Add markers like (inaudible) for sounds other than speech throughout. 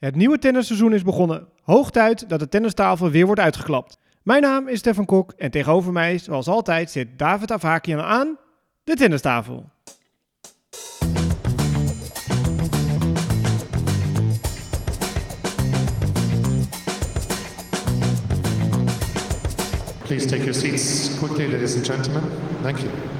Het nieuwe tennisseizoen is begonnen. Hoog tijd dat de tennistafel weer wordt uitgeklapt. Mijn naam is Stefan Kok en tegenover mij, zoals altijd, zit David Avakian aan de tennistafel. Please take your seats quickly, ladies and gentlemen. Thank you.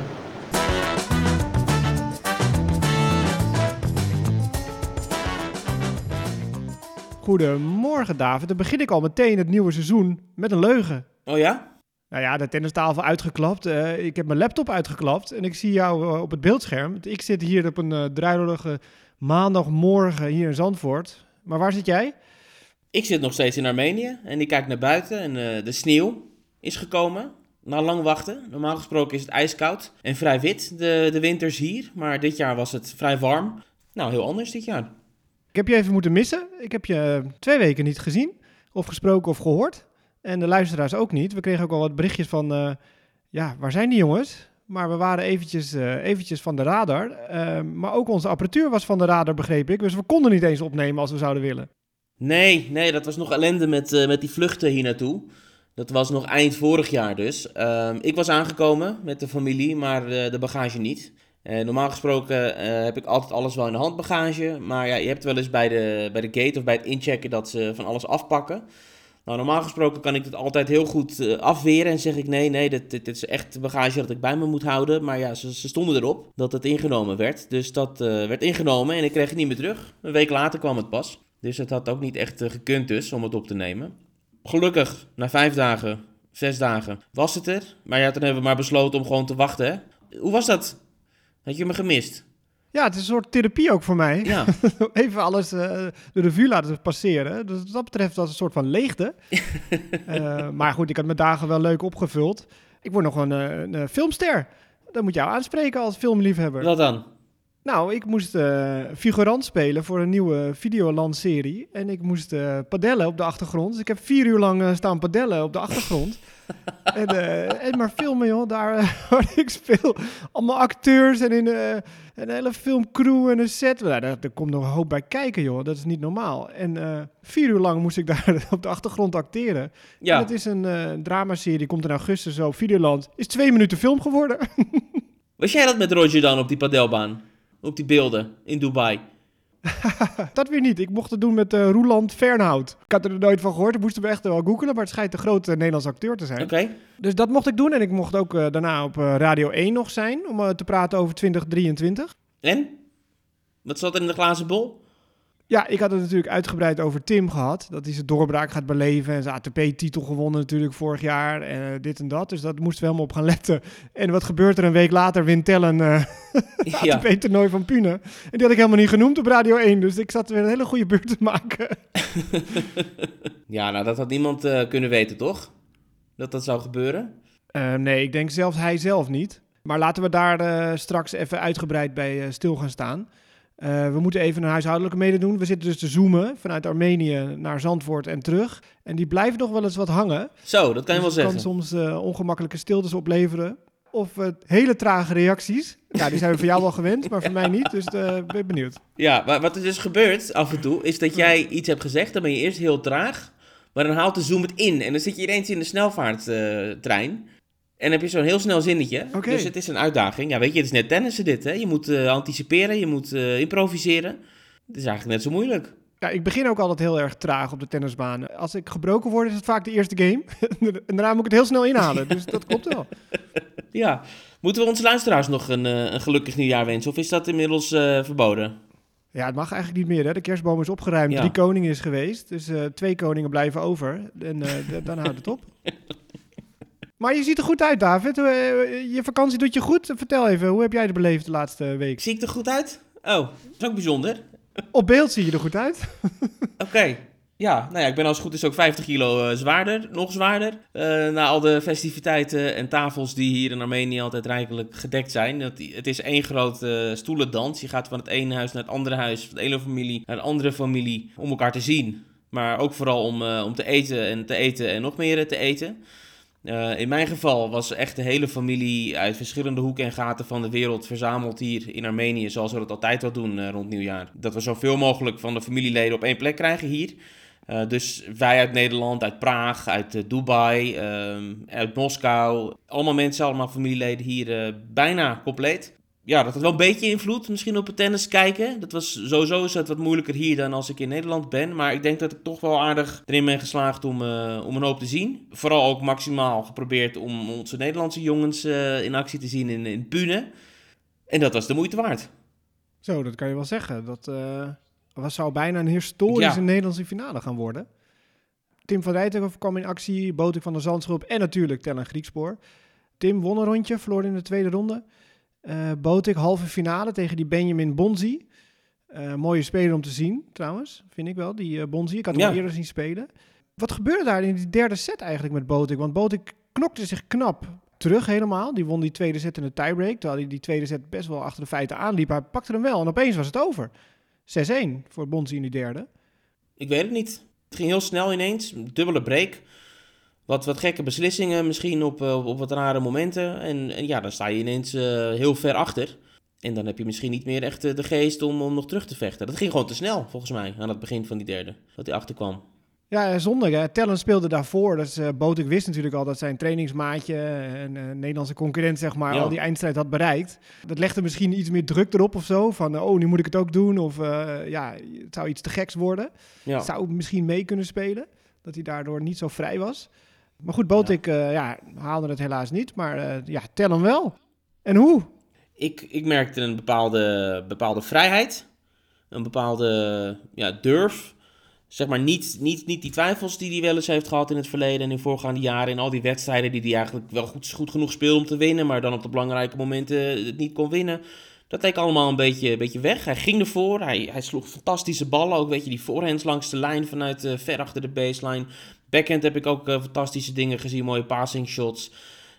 Goedemorgen David, dan begin ik al meteen het nieuwe seizoen met een leugen. Oh ja? Nou ja, de tennistafel uitgeklapt. Eh, ik heb mijn laptop uitgeklapt en ik zie jou eh, op het beeldscherm. Ik zit hier op een uh, maandagmorgen hier in Zandvoort. Maar waar zit jij? Ik zit nog steeds in Armenië en ik kijk naar buiten en de sneeuw is gekomen. Na lang wachten. Normaal gesproken is het ijskoud en vrij wit de, de winters hier. Maar dit jaar was het vrij warm. Nou, heel anders dit jaar. Ik heb je even moeten missen. Ik heb je twee weken niet gezien, of gesproken of gehoord. En de luisteraars ook niet. We kregen ook al wat berichtjes van, uh, ja, waar zijn die jongens? Maar we waren eventjes, uh, eventjes van de radar. Uh, maar ook onze apparatuur was van de radar, begreep ik. Dus we konden niet eens opnemen als we zouden willen. Nee, nee, dat was nog ellende met, met die vluchten hier naartoe. Dat was nog eind vorig jaar dus. Ehm, ik was aangekomen met de familie, maar de bagage niet. Uh, normaal gesproken uh, heb ik altijd alles wel in de handbagage. Maar ja, je hebt wel eens bij de, bij de gate of bij het inchecken dat ze van alles afpakken. Nou, normaal gesproken kan ik het altijd heel goed uh, afweren en zeg ik nee, nee, dit, is echt bagage dat ik bij me moet houden. Maar ja, ze, ze stonden erop dat het ingenomen werd. Dus dat werd ingenomen en ik kreeg het niet meer terug. Een week later kwam het pas. Dus het had ook niet echt gekund dus om het op te nemen. Gelukkig, na vijf dagen, zes dagen, was het er. Maar ja, toen hebben we maar besloten om gewoon te wachten. Hè? Hoe was dat? Had je me gemist? Ja, het is een soort therapie ook voor mij. Ja. (laughs) Even alles uh, de revue laten passeren. Dus wat dat betreft was een soort van leegte. uh, (laughs) maar goed, ik had mijn dagen wel leuk opgevuld. Ik word nog een, eh, een, filmster. Dat moet jou aanspreken als filmliefhebber. Wat dan? Nou, ik moest uh, figurant spelen voor een nieuwe Videoland-serie. En ik moest uh, padellen op de achtergrond. Dus ik heb vier uur lang uh, staan padellen op de achtergrond. (laughs) en, en, maar filmen, joh, daar (laughs) waar ik speel. Allemaal acteurs en in, een hele filmcrew en een set. Nou, daar, daar, komt nog een hoop bij kijken, joh. Dat is niet normaal. En vier uur lang moest ik (laughs) daar op de achtergrond acteren. Ja. En het is een dramaserie, komt in augustus op Videoland. Is twee minuten film geworden. Was jij dat met Roger dan op die padelbaan? Op die beelden in Dubai. (laughs) dat weer niet. Ik mocht het doen met uh, Roeland Fernhout. Ik had er nooit van gehoord. Ik moest hem echt wel googelen, maar het schijnt een grote Nederlandse acteur te zijn. Oké. Dus dat mocht ik doen. En ik mocht ook uh, daarna op uh, Radio 1 nog zijn om te praten over 2023. En? Wat zat er in de glazen bol? Ja, ik had het natuurlijk uitgebreid over Tim gehad. Dat hij zijn doorbraak gaat beleven. En zijn ATP-titel gewonnen natuurlijk vorig jaar. En uh, dit en dat. Dus dat moesten we helemaal op gaan letten. En wat gebeurt er een week later? Wint Tellen uh, (laughs) ja. ATP-toernooi van Pune. En die had ik helemaal niet genoemd op Radio 1. Dus ik zat weer een hele goede beurt te maken. (laughs) ja, nou dat had niemand uh, kunnen weten, toch? Dat dat zou gebeuren? nee, ik denk zelfs hij zelf niet. Maar laten we daar straks even uitgebreid bij stil gaan staan. Uh, we moeten even een huishoudelijke mede doen. We zitten dus te zoomen vanuit Armenië naar Zandvoort en terug. En die blijven nog wel eens wat hangen. Zo, dat kan je dus wel zeggen. kan soms uh, ongemakkelijke stiltes opleveren. Of uh, hele trage reacties. Ja, die zijn we voor jou wel gewend, maar voor (laughs) mij niet. Dus ben benieuwd. Ja, maar wat er dus gebeurt af en toe, is dat jij iets hebt gezegd. Dan ben je eerst heel traag. Maar dan haalt de zoom het in. En dan zit je ineens in de snelvaarttrein. En heb je zo'n heel snel zinnetje. Okay. Dus het is een uitdaging. Ja, weet je, het is net tennissen dit, hè. Je moet uh, anticiperen, je moet uh, improviseren. Het is eigenlijk net zo moeilijk. Ja, ik begin ook altijd heel erg traag op de tennisbaan. Als ik gebroken word, is het vaak de eerste game. (laughs) en daarna moet ik het heel snel inhalen. Dus dat klopt wel. (laughs) ja. Moeten we onze luisteraars nog een, uh, een gelukkig nieuwjaar wensen? Of is dat inmiddels verboden? Ja, het mag eigenlijk niet meer. Hè? De kerstboom is opgeruimd. Ja. Drie koningen is geweest. Dus twee koningen blijven over. En dan houdt het op. (laughs) Maar je ziet er goed uit, David. Eh, je vakantie doet je goed. Vertel even, hoe heb jij het beleefd de laatste week? Zie ik er goed uit? Oh, dat is ook bijzonder. (laughs) Op beeld zie je er goed uit. (laughs) Oké. Ja, nou ja, ik ben als het goed is ook 50 kilo uh, zwaarder, nog zwaarder. Uh, na al de festiviteiten en tafels die hier in Armenië altijd rijkelijk gedekt zijn. Het, het is één grote uh, stoelendans. Je gaat van het ene huis naar het andere huis, van de ene familie naar de andere familie, om elkaar te zien. Maar ook vooral om, om te eten en te eten en nog meer te eten. Uh, in mijn geval was echt de hele familie uit verschillende hoeken en gaten van de wereld verzameld hier in Armenië, zoals we dat altijd wel doen uh, rond nieuwjaar. Dat we zoveel mogelijk van de familieleden op één plek krijgen hier. Uh, dus wij uit Nederland, uit Praag, uit Dubai, ehm, uit Moskou. Allemaal mensen, allemaal familieleden hier bijna compleet ja, dat had wel een beetje invloed misschien op het tennis kijken. Dat was sowieso is het wat moeilijker hier dan als ik in Nederland ben. Maar ik denk dat ik toch wel aardig erin ben geslaagd om, uh, om een hoop te zien. Vooral ook maximaal geprobeerd om onze Nederlandse jongens uh, in actie te zien in, in Pune. En dat was de moeite waard. Zo, dat kan je wel zeggen. Dat uh, was, zou bijna een historische ja. Nederlandse finale gaan worden. Tim van Rijthoven kwam in actie, Botik van der Zandschulp en natuurlijk Tellen Griekspoor. Tim won een rondje, verloor in de tweede ronde. Uh, Botik halve finale tegen die Benjamin Bonzi. Uh, mooie speler om te zien, trouwens, vind ik wel, die uh, Bonzi. Ik had hem ja. eerder zien spelen. Wat gebeurde daar in die derde set eigenlijk met Botik? Want Botik knokte zich knap terug helemaal. Die won die tweede set in de tiebreak. Terwijl hij die tweede set best wel achter de feiten aanliep. Hij pakte hem wel en opeens was het over. 6-1 voor Bonzi in die derde. Ik weet het niet. Het ging heel snel ineens. Dubbele break wat, wat gekke beslissingen misschien op, op, op wat rare momenten. En, en, ja, dan sta je ineens uh, heel ver achter. En dan heb je misschien niet meer echt de geest om, om nog terug te vechten. Dat ging gewoon te snel, volgens mij, aan het begin van die derde. Dat hij achterkwam. Ja, zonde. Hè. Tellen speelde daarvoor. Dus uh, wist natuurlijk al dat zijn trainingsmaatje, een uh, Nederlandse concurrent, zeg maar, ja. al die eindstrijd had bereikt. Dat legde misschien iets meer druk erop of zo. Van, oh, nu moet ik het ook doen. Of ja, het zou iets te geks worden. Ja. Zou misschien mee kunnen spelen. Dat hij daardoor niet zo vrij was. Maar goed, Botik ja. Uh, ja, haalde het helaas niet. Maar uh, ja, tel hem wel. En hoe? Ik, ik merkte een bepaalde, bepaalde vrijheid. Een bepaalde ja, durf. Zeg maar niet, niet, niet die twijfels die hij wel eens heeft gehad in het verleden en in voorgaande jaren. In al die wedstrijden die hij eigenlijk wel goed, goed genoeg speelde om te winnen. Maar dan op de belangrijke momenten het niet kon winnen. Dat leek allemaal een beetje, een beetje weg. Hij ging ervoor. Hij, hij sloeg fantastische ballen. Ook weet je, die voorhands langs de lijn vanuit uh, ver achter de baseline. Backhand heb ik ook uh, fantastische dingen gezien. Mooie passing shots.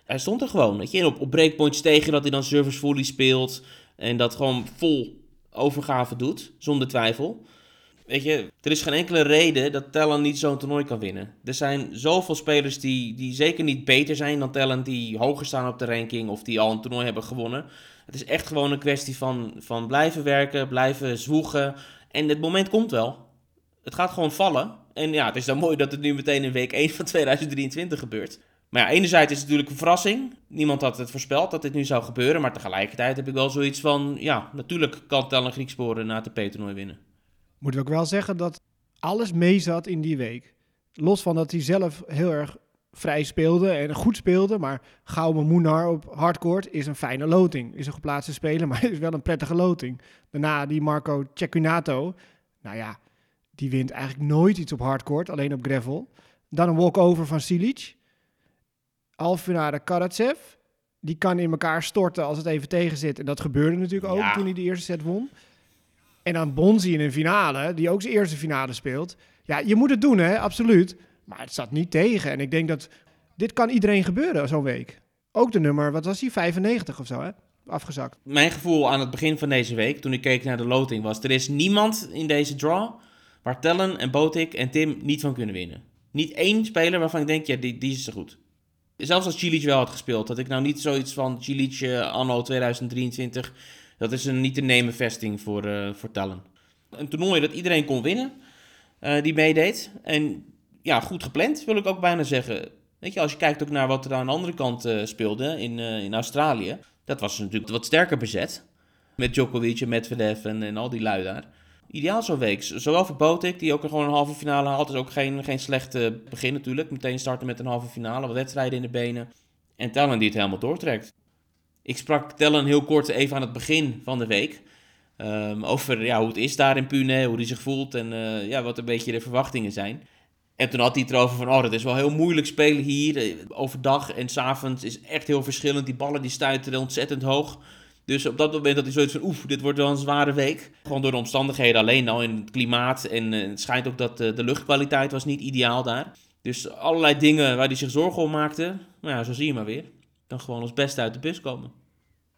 Hij stond er gewoon. Weet je. Op, op breakpoints tegen dat hij dan service volley speelt. En dat gewoon vol overgave doet. Zonder twijfel. Weet je, er is geen enkele reden dat Talon niet zo'n toernooi kan winnen. Er zijn zoveel spelers die, die zeker niet beter zijn dan Talon, die hoger staan op de ranking of die al een toernooi hebben gewonnen. Het is echt gewoon een kwestie van, van blijven werken, blijven zwoegen. En het moment komt wel. Het gaat gewoon vallen. En ja, het is dan mooi dat het nu meteen in week 1 van 2023 gebeurt. Maar ja, enerzijds is het natuurlijk een verrassing. Niemand had het voorspeld dat dit nu zou gebeuren. Maar tegelijkertijd heb ik wel zoiets van... Ja, natuurlijk kan Tel een Grieksporen na het P-toernooi winnen. Moeten we ook wel zeggen dat alles meezat in die week. Los van dat hij zelf heel erg vrij speelde en goed speelde. Maar Gaume Moenar op hardcourt is een fijne loting. Is een geplaatste speler, (laughs) maar is wel een prettige loting. Daarna die Marco Cecchinato. Nou ja, die wint eigenlijk nooit iets op hardcourt, alleen op gravel. Dan een walkover van Silic. Halffinale Karatsev. Die kan in elkaar storten als het even tegen zit. En dat gebeurde natuurlijk ook ja. toen hij de eerste set won. En dan Bonzi in een finale, die ook zijn eerste finale speelt. Ja, je moet het doen, hè, absoluut. Maar het zat niet tegen. En ik denk dat dit kan iedereen gebeuren zo'n week. Ook de nummer, wat was die, 95 of zo, hè? Afgezakt. Mijn gevoel aan het begin van deze week, toen ik keek naar de loting, was... er is niemand in deze draw waar Tellen en Botik en Tim niet van kunnen winnen. Niet één speler waarvan ik denk, ja, die, die is zo goed. Zelfs als Cilic wel had gespeeld, had ik nou niet zoiets van Cilic uh, anno 2023. Dat is een niet te nemen vesting voor, uh, voor Tellen. Een toernooi dat iedereen kon winnen, uh, die meedeed. En ja, goed gepland, wil ik ook bijna zeggen. Weet je, als je kijkt ook naar wat er aan de andere kant speelde in, in Australië. Dat was natuurlijk wat sterker bezet. Met Djokovic en Medvedev en, en al die lui daar. Ideaal zo'n week. Zowel voor Botik, die ook gewoon een halve finale haalt. is ook geen, geen slecht begin natuurlijk. Meteen starten met een halve finale, wedstrijden in de benen. En Tellen die het helemaal doortrekt. Ik sprak Tellen heel kort even aan het begin van de week. Um, over ja, hoe het is daar in Pune, hoe hij zich voelt en uh, ja, wat een beetje de verwachtingen zijn. En toen had hij het erover van, oh, dat is wel heel moeilijk spelen hier. Eh, overdag en s'avonds is echt heel verschillend. Die ballen die stuiteren ontzettend hoog. Dus op dat moment had hij zoiets van, oef, dit wordt wel een zware week. Gewoon door de omstandigheden alleen al in het klimaat. En uh, het schijnt ook dat uh, de luchtkwaliteit was niet ideaal daar. Dus allerlei dingen waar hij zich zorgen om maakte. Nou ja, zo zie je maar weer. Dan gewoon als beste uit de bus komen.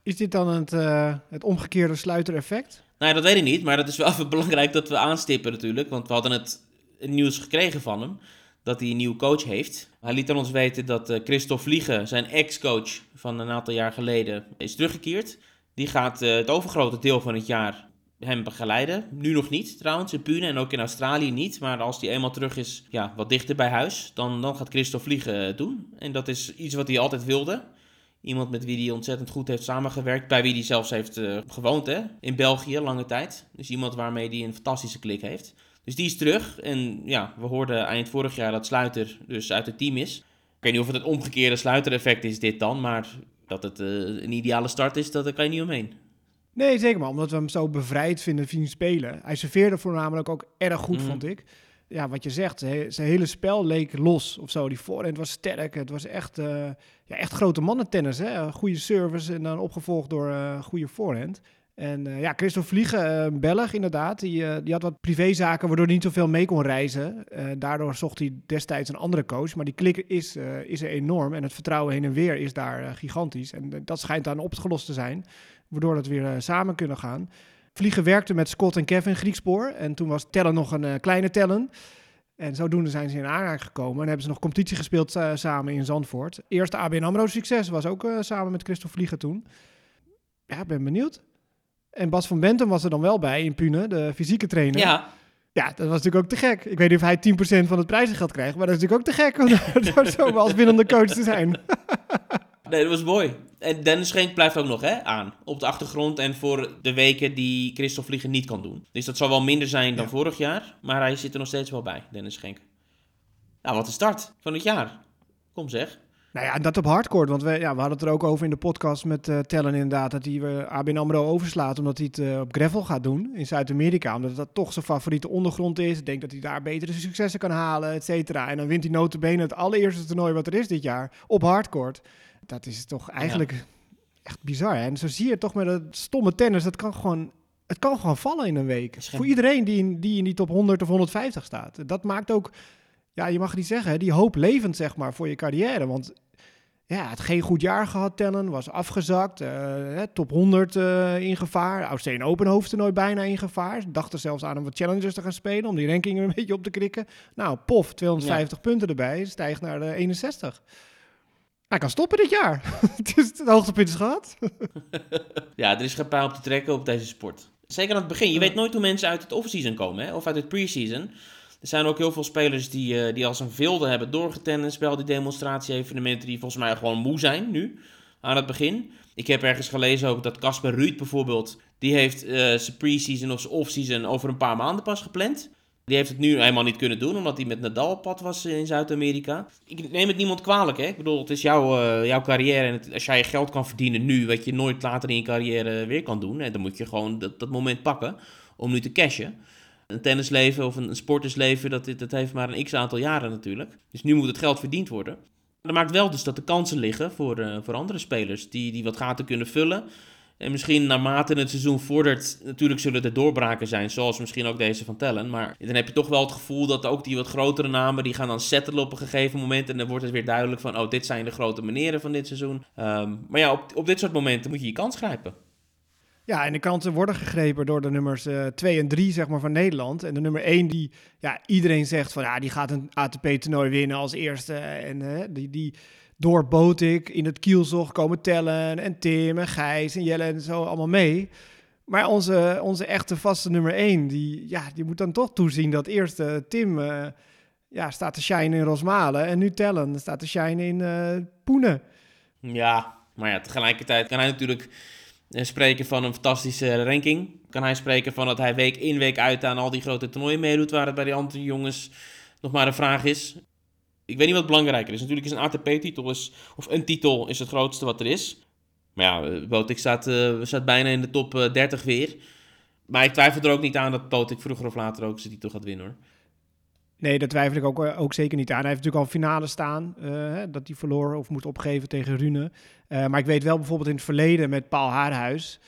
Is dit dan het, uh, het omgekeerde sluitereffect? Nou, dat weet ik niet. Maar dat is wel (laughs) even belangrijk dat we aanstippen natuurlijk. Want we hadden het nieuws gekregen van hem. dat hij een nieuwe coach heeft. Hij liet aan ons weten dat uh, Christophe Vliegen, zijn ex-coach van een aantal jaar geleden, is teruggekeerd. Die gaat uh, het overgrote deel van het jaar hem begeleiden. Nu nog niet trouwens, in Pune en ook in Australië niet. Maar als hij eenmaal terug is, ja, wat dichter bij huis, dan, dan gaat Christophe Vliegen doen. En dat is iets wat hij altijd wilde. Iemand met wie hij ontzettend goed heeft samengewerkt. Bij wie hij zelfs heeft uh, gewoond hè? in België lange tijd. Dus iemand waarmee hij een fantastische klik heeft. Dus die is terug. En ja, we hoorden eind vorig jaar dat Sluiter dus uit het team is. Ik weet niet of het het omgekeerde Sluiter-effect is dit dan. Maar dat het uh, een ideale start is, dat, daar kan je niet omheen. Nee, zeker maar. Omdat we hem zo bevrijd vinden zien spelen. Hij serveerde voornamelijk ook erg goed, Mhm. vond ik. Ja, wat je zegt, zijn hele spel leek los of zo. Die voorhand was sterk. Het was echt, eh, ja, echt grote mannentennis. Hè? Goede service en dan opgevolgd door eh goede voorhand. En eh, ja, Christophe Vliegen, eh, een Belg inderdaad, die, eh, die had wat privézaken waardoor hij niet zoveel mee kon reizen. Daardoor zocht hij destijds een andere coach. Maar die klik is, is er enorm en het vertrouwen heen en weer is daar gigantisch. En dat schijnt dan opgelost te zijn, waardoor het weer samen kunnen gaan. Vliegen werkte met Scott en Kevin Griekspoor en toen was Tellen nog een kleine Tellen. En zodoende zijn ze in aanraking gekomen en hebben ze nog competitie gespeeld samen in Zandvoort. Eerste ABN AMRO succes was ook samen met Christophe Vliegen toen. Ja, ik ben benieuwd. En Bas van Bentum was er dan wel bij in Pune, de fysieke trainer. Ja, Ja, dat was natuurlijk ook te gek. Ik weet niet of hij 10% van het prijzengeld krijgt, maar dat is natuurlijk ook te gek om (laughs) daar- zo als winnende coach te zijn. (laughs) nee, dat was mooi. En Dennis Schenk blijft ook nog hè, aan. Op de achtergrond en voor de weken die Christophe Vliegen niet kan doen. Dus dat zal wel minder zijn dan Ja. vorig jaar. Maar hij zit er nog steeds wel bij, Dennis Schenk. Nou, wat een start van het jaar. Kom zeg. Nou ja, en dat op hardcore, want we, ja, we hadden het er ook over in de podcast met eh, Tellen inderdaad, dat hij uh, ABN AMRO overslaat omdat hij het eh, op gravel gaat doen in Zuid-Amerika, omdat dat toch zijn favoriete ondergrond is. Ik denk dat hij daar betere successen kan halen, et cetera. En dan wint hij notabene het allereerste toernooi wat er is dit jaar op hardcore. Dat is toch eigenlijk echt bizar. Hè? En zo zie je toch met dat stomme tennis, dat kan gewoon, het kan gewoon vallen in een week. Voor iedereen die in, die in die top 100 of 150 staat. Dat maakt ook, ja, je mag het niet zeggen, die hoop levend zeg maar voor je carrière. Want ja, had geen goed jaar gehad, Tellen. Was afgezakt. eh, top 100 eh, in gevaar. Australian Open hoofdtoernooi bijna in gevaar. Dacht er zelfs aan om wat challengers te gaan spelen. Om die ranking een (laughs) beetje op te krikken. Nou, pof, 250 punten erbij. Stijgt naar de 61. Hij kan stoppen dit jaar. (laughs) het is het hoogtepunt is gehad. (laughs) Ja, er is geen pijl op te trekken op deze sport. Zeker aan het begin. Je weet nooit hoe mensen uit het off-season komen, hè? of uit het pre-season. Er zijn ook heel veel spelers die, eh, die als een wilde hebben doorgetennist bij al die demonstratie-evenementen, die volgens mij gewoon moe zijn nu, aan het begin. Ik heb ergens gelezen ook dat Casper Ruud bijvoorbeeld, die heeft eh, zijn pre-season of zijn off-season over een paar maanden pas gepland. Die heeft het nu helemaal niet kunnen doen, omdat hij met Nadal op pad was in Zuid-Amerika. Ik neem het niemand kwalijk, hè. Ik bedoel, het is jouw, eh, jouw carrière. En als jij geld kan verdienen nu, wat je nooit later in je carrière weer kan doen... Hè, dan moet je gewoon dat, dat moment pakken om nu te cashen. Een tennisleven of een, sportersleven, dat, dat heeft maar een x-aantal jaren natuurlijk. Dus nu moet het geld verdiend worden. Dat maakt wel dus dat er kansen liggen voor, eh, voor andere spelers... Die, die wat gaten kunnen vullen... En misschien naarmate het seizoen vordert, natuurlijk zullen er doorbraken zijn, zoals misschien ook deze van Tellen. Maar dan heb je toch wel het gevoel dat ook die wat grotere namen, die gaan dan settelen op een gegeven moment. En dan wordt het weer duidelijk van, oh, dit zijn de grote meneren van dit seizoen. Ehm, maar ja, op, op dit soort momenten moet je je kans grijpen. Ja, en de kansen worden gegrepen door de nummers 2 en 3 zeg maar, van Nederland. En de nummer 1 die ja, iedereen zegt van ja, die gaat een ATP-toernooi winnen als eerste. En eh, die, die door Botik in het kielzog komen tellen. En Tim en Gijs en Jelle en zo allemaal mee. Maar onze, onze echte vaste nummer 1, die, ja, die moet dan toch toezien dat eerst eh, Tim eh, ja, staat te shinen in Rosmalen. En nu Tellen staat te shinen in eh Poenen. Ja, maar ja, tegelijkertijd kan hij natuurlijk eh, spreken van een fantastische ranking. Kan hij spreken van dat hij week in, week uit aan al die grote toernooien meedoet, waar het bij die andere jongens nog maar een vraag is. Ik weet niet wat belangrijker is. Natuurlijk is een ATP-titel, of een titel, is het grootste wat er is. Maar ja, eh, Botik staat, eh, staat bijna in de top eh, 30 weer. Maar ik twijfel er ook niet aan dat Botik vroeger of later ook zijn titel gaat winnen hoor. Nee, daar twijfel ik ook, eh, ook zeker niet aan. Hij heeft natuurlijk al finale staan, eh, dat hij verloor of moet opgeven tegen Rune. Eh, maar ik weet wel bijvoorbeeld in het verleden met Paul Haarhuis...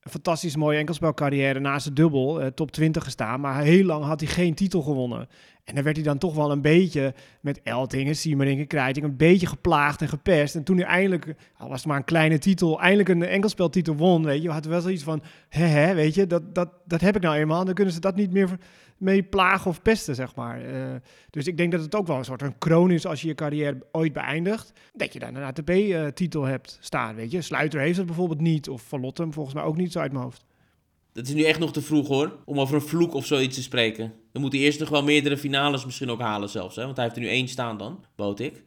een fantastisch mooie enkelspelcarrière naast de dubbel, top 20 gestaan. Maar heel lang had hij geen titel gewonnen. En dan werd hij dan toch wel een beetje met Eltingen, Siemering, Krijting een beetje geplaagd en gepest. En toen hij eindelijk, al was het maar een kleine titel, eindelijk een enkelspeltitel won, weet je, had wel zoiets van, hè, hè, weet je, dat, dat, dat heb ik nou eenmaal. Dan kunnen ze dat niet meer mee plagen of pesten, zeg maar. Uh, dus ik denk dat het ook wel een soort een kroon is als je je carrière ooit beëindigt, dat je dan een ATP-titel hebt staan, weet je. Sluiter heeft het bijvoorbeeld niet, of Van Lottem volgens mij ook niet zo uit mijn hoofd. Dat is nu echt nog te vroeg hoor, om over een vloek of zoiets te spreken. Dan moet hij eerst nog wel meerdere finales misschien ook halen zelfs. Hè? Want hij heeft er nu één staan dan, bood ik.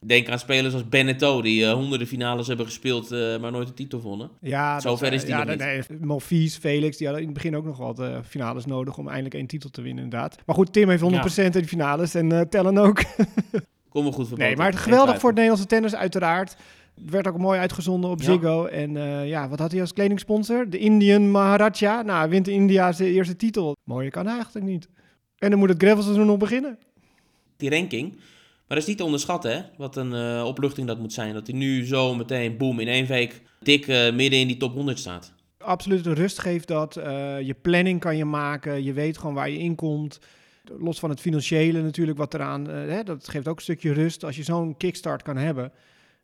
Denk aan spelers als Beneteau, die uh, honderden finales hebben gespeeld, uh, maar nooit een titel wonnen. Ja, Zover is die ja, nog nee, niet. Nee, Malfies, Felix, die hadden in het begin ook nog wat uh, finales nodig om eindelijk één titel te winnen, inderdaad. Maar goed, Tim heeft 100% ja. in de finales en Tellen ook. (laughs) Kom maar goed voor Nee, maar het geweldig voor het Nederlandse tennis, uiteraard. Werd ook mooi uitgezonden op Ziggo. En uh, ja, wat had hij als kledingsponsor? De Indian Maharaja. Nou, wint India zijn eerste titel. Mooier kan hij eigenlijk niet. En dan moet het gravelseizoen nog beginnen. Die ranking. Maar dat is niet te onderschatten, hè? Wat een uh, opluchting dat moet zijn. Dat hij nu zo meteen, boem, in één week dik uh, midden in die top 100 staat. Absoluut rust geeft dat. je planning kan je maken. Je weet gewoon waar je in komt. Los van het financiële natuurlijk, wat eraan... hè, dat geeft ook een stukje rust als je zo'n kickstart kan hebben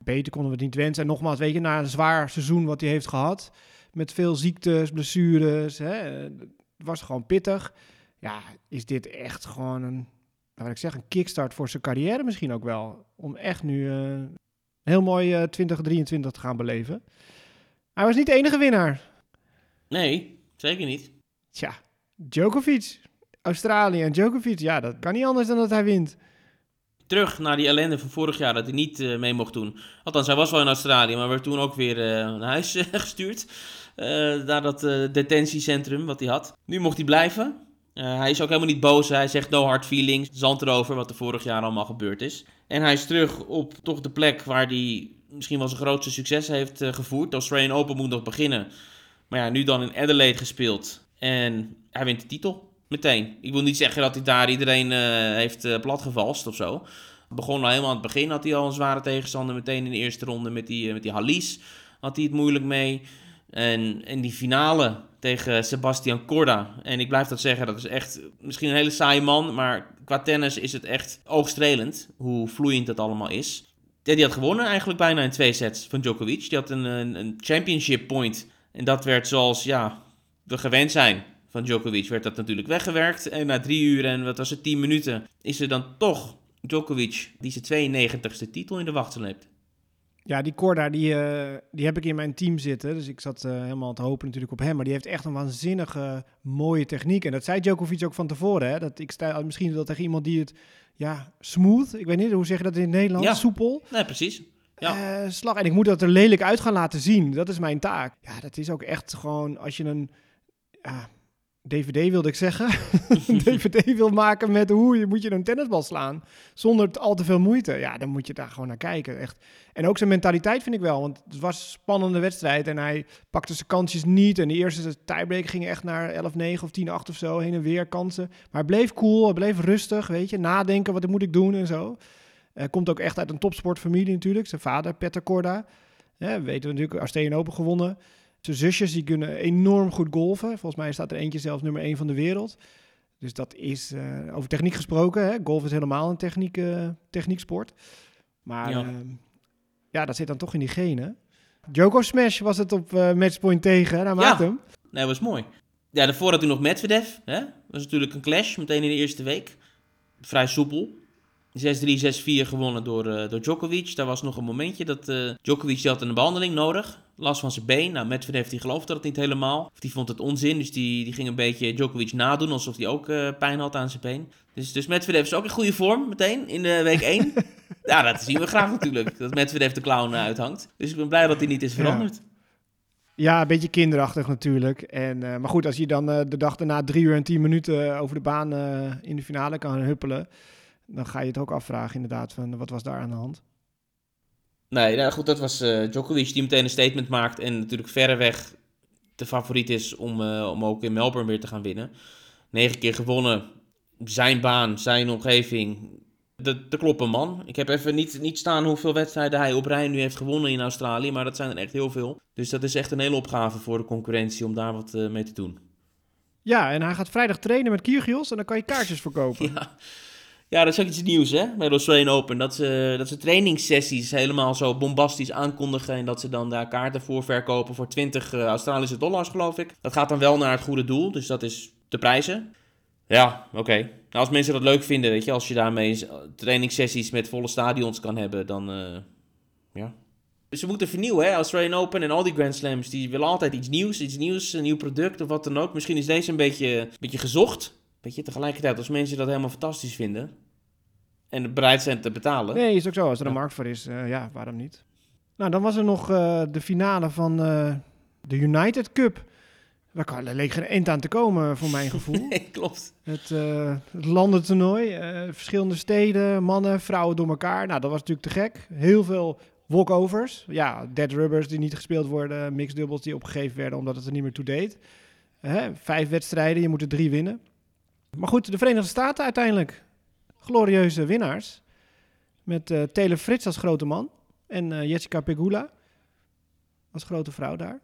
beter konden we het niet wensen. En nogmaals, weet je, na een zwaar seizoen wat hij heeft gehad, met veel ziektes, blessures, hè, was gewoon pittig. Ja, is dit echt gewoon een, wat ik zeg, een kickstart voor zijn carrière misschien ook wel. Om echt nu uh, heel mooi uh, 2023 te gaan beleven. Hij was niet de enige winnaar. Nee, zeker niet. Tja, Djokovic, Australië en Djokovic, ja, dat kan niet anders dan dat hij wint terug naar die ellende van vorig jaar dat hij niet uh, mee mocht doen. Althans, hij was wel in Australië, maar werd toen ook weer uh, naar huis uh, (laughs) gestuurd. naar dat detentiecentrum wat hij had. Nu mocht hij blijven. hij is ook helemaal niet boos. Hij zegt no hard feelings. Zand erover wat er vorig jaar allemaal gebeurd is. En hij is terug op toch de plek waar hij misschien wel zijn grootste succes heeft gevoerd. De Australian Open moet nog beginnen. Maar ja, nu dan in Adelaide gespeeld. En hij wint de titel. Meteen. Ik wil niet zeggen dat hij daar iedereen uh, heeft uh, platgevalst of zo. Begon al helemaal aan het begin, had hij al een zware tegenstander. Meteen in de eerste ronde met die, uh, met die Halis had hij het moeilijk mee. En, en die finale tegen Sebastian Corda. En ik blijf dat zeggen, dat is echt misschien een hele saaie man. Maar qua tennis is het echt oogstrelend hoe vloeiend dat allemaal is. Ja, die had gewonnen eigenlijk bijna in twee sets van Djokovic. Die had een, een, een championship point. En dat werd zoals ja, we gewend zijn van Djokovic werd dat natuurlijk weggewerkt. En na drie uur en wat was het, tien minuten, is er dan toch Djokovic die zijn 92ste titel in de wacht sleept. Ja, die Korda, die, uh, die heb ik in mijn team zitten. Dus ik zat uh, helemaal te hopen natuurlijk op hem. Maar die heeft echt een waanzinnige mooie techniek. En dat zei Djokovic ook van tevoren. Hè? Dat ik sta misschien wel tegen iemand die het, ja, smooth. Ik weet niet, hoe zeg je dat in het Nederlands? Ja. Soepel. Nee, precies. Ja. Uh, slag. En ik moet dat er lelijk uit gaan laten zien. Dat is mijn taak. Ja, dat is ook echt gewoon, als je een... Ja, DVD wilde ik zeggen. (laughs) DVD wil maken met hoe je, moet je een tennisbal slaan. Zonder al te veel moeite. Ja, dan moet je daar gewoon naar kijken. Echt. En ook zijn mentaliteit vind ik wel. Want het was een spannende wedstrijd. En hij pakte zijn kansjes niet. En de eerste tiebreak ging echt naar 11-9 of 10-8 of zo. Heen en weer kansen. Maar bleef cool. Bleef rustig. Weet je, nadenken. Wat moet ik doen en zo. Hij komt ook echt uit een topsportfamilie natuurlijk. Zijn vader, Petter Korda. Ja, weten we natuurlijk, Australian Open gewonnen. Zijn zusjes die kunnen enorm goed golven. Volgens mij staat er eentje zelfs nummer 1 van de wereld. Dus dat is uh, over techniek gesproken. Hè? Golf is helemaal een techniek, uh, technieksport. Maar ja. Uh, ja. dat zit dan toch in die genen. Joko Smash was het op uh, matchpoint tegen. Maakt ja. hem. Nee, dat was mooi. Ja, daarvoor had u nog Medvedev. Hè? Was natuurlijk een clash meteen in de eerste week. Vrij soepel. 6-3, 6-4 gewonnen door, door Djokovic. Daar was nog een momentje dat Djokovic die had een behandeling nodig. Last van zijn been. Nou, Medvedev die geloofde dat niet helemaal. Of die vond het onzin, dus die, die ging een beetje Djokovic nadoen. Alsof hij ook uh, pijn had aan zijn been. Dus, dus Medvedev is ook in goede vorm meteen in de week (laughs) 1. ja, dat zien we graag natuurlijk. Dat Medvedev de clown uithangt. Dus ik ben blij dat hij niet is veranderd. Ja. Ja, een beetje kinderachtig natuurlijk. En, uh, maar goed, als je dan uh, de dag daarna drie uur en tien minuten over de baan uh, in de finale kan huppelen, dan ga je het ook afvragen inderdaad van wat was daar aan de hand. Nee, nou goed, dat was Djokovic die meteen een statement maakt en natuurlijk verreweg de favoriet is om, om ook in Melbourne weer te gaan winnen. Negen keer gewonnen, zijn baan, zijn omgeving, de, de kloppen man. Ik heb even niet, niet staan hoeveel wedstrijden hij op rij nu heeft gewonnen in Australië, maar dat zijn er echt heel veel. Dus dat is echt een hele opgave voor de concurrentie om daar wat uh, mee te doen. Ja, en hij gaat vrijdag trainen met Kyrgios en dan kan je kaartjes verkopen. (laughs) Ja. Ja, dat is ook iets nieuws hè, bij de Australian Open. Dat ze, dat ze trainingssessies helemaal zo bombastisch aankondigen. En dat ze dan daar kaarten voor verkopen voor 20 eh, Australische dollars, geloof ik. Dat gaat dan wel naar het goede doel, dus dat is de prijzen. Ja, oké. Nou, als mensen dat leuk vinden, weet je, als je daarmee trainingssessies met volle stadions kan hebben, dan eh, ja. Ze moeten vernieuwen, hè? Australian Open en al die Grand Slams, die willen altijd iets nieuws, iets nieuws, een nieuw product of wat dan ook. Misschien is deze een beetje, een beetje gezocht. Weet je, tegelijkertijd als mensen dat helemaal fantastisch vinden en bereid zijn te betalen. Nee, is ook zo. Als er een Ja. markt voor is, eh, ja, waarom niet? Nou, dan was er nog eh, de finale van eh, de United Cup. Daar kan- er leek geen eind aan te komen, voor mijn (laughs) gevoel. Nee, klopt. Het, het landentoernooi, verschillende steden, mannen, vrouwen door elkaar. Nou, dat was natuurlijk te gek. Heel veel walkovers. Ja, dead rubbers die niet gespeeld worden, mixed doubles die opgegeven werden omdat het er niet meer toe deed. Hè, vijf wedstrijden, je moet er drie winnen. Maar goed, de Verenigde Staten uiteindelijk. Glorieuze winnaars. Met eh Taylor Frits als grote man en eh, Jessica Pegula als grote vrouw daar.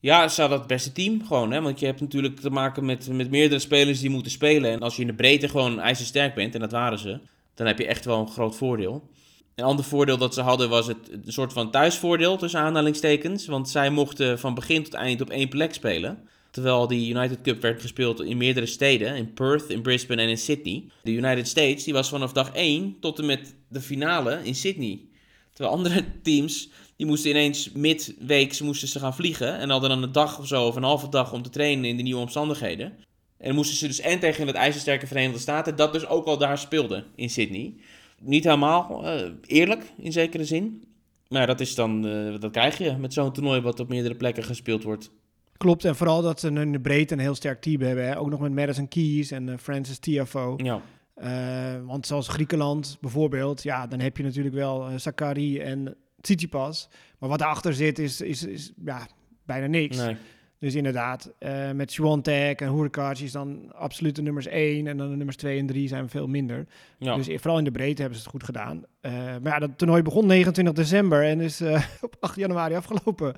Ja, ze hadden het beste team gewoon, hè? Want je hebt natuurlijk te maken met, met meerdere spelers die moeten spelen. En als je in de breedte gewoon ijzersterk bent, en dat waren ze, dan heb je echt wel een groot voordeel. Een ander voordeel dat ze hadden was het een soort van thuisvoordeel tussen aanhalingstekens. Want zij mochten van begin tot eind op één plek spelen. Terwijl die United Cup werd gespeeld in meerdere steden. In Perth, in Brisbane en in Sydney. De United States die was vanaf dag 1 tot en met de finale in Sydney. Terwijl andere (laughs) teams die moesten ineens midweeks moesten ze gaan vliegen. En hadden dan een dag of zo, of een halve dag om te trainen in de nieuwe omstandigheden. En moesten ze dus en tegen het ijzersterke Verenigde Staten, dat dus ook al daar speelde in Sydney. Niet helemaal eh, eerlijk, in zekere zin. Maar dat is dan, eh, dat krijg je met zo'n toernooi wat op meerdere plekken gespeeld wordt. Klopt, en vooral dat ze in de breedte een heel sterk team hebben. Hè? Ook nog met Madison Keys en eh, Francis Tiafo. Ja, Eh, want zoals Griekenland bijvoorbeeld, ja, dan heb je natuurlijk wel eh, Sakari en Tsitsipas. Maar wat daarachter zit is, is, is ja, bijna niks. nee. Dus inderdaad, eh, met Swantek en Hurkacz is dan absoluut de nummers 1. En dan de nummers 2 en 3 zijn veel minder. Ja. Dus vooral in de breedte hebben ze het goed gedaan. Maar ja, dat toernooi begon 29 december en is (laughs) op 8 januari afgelopen.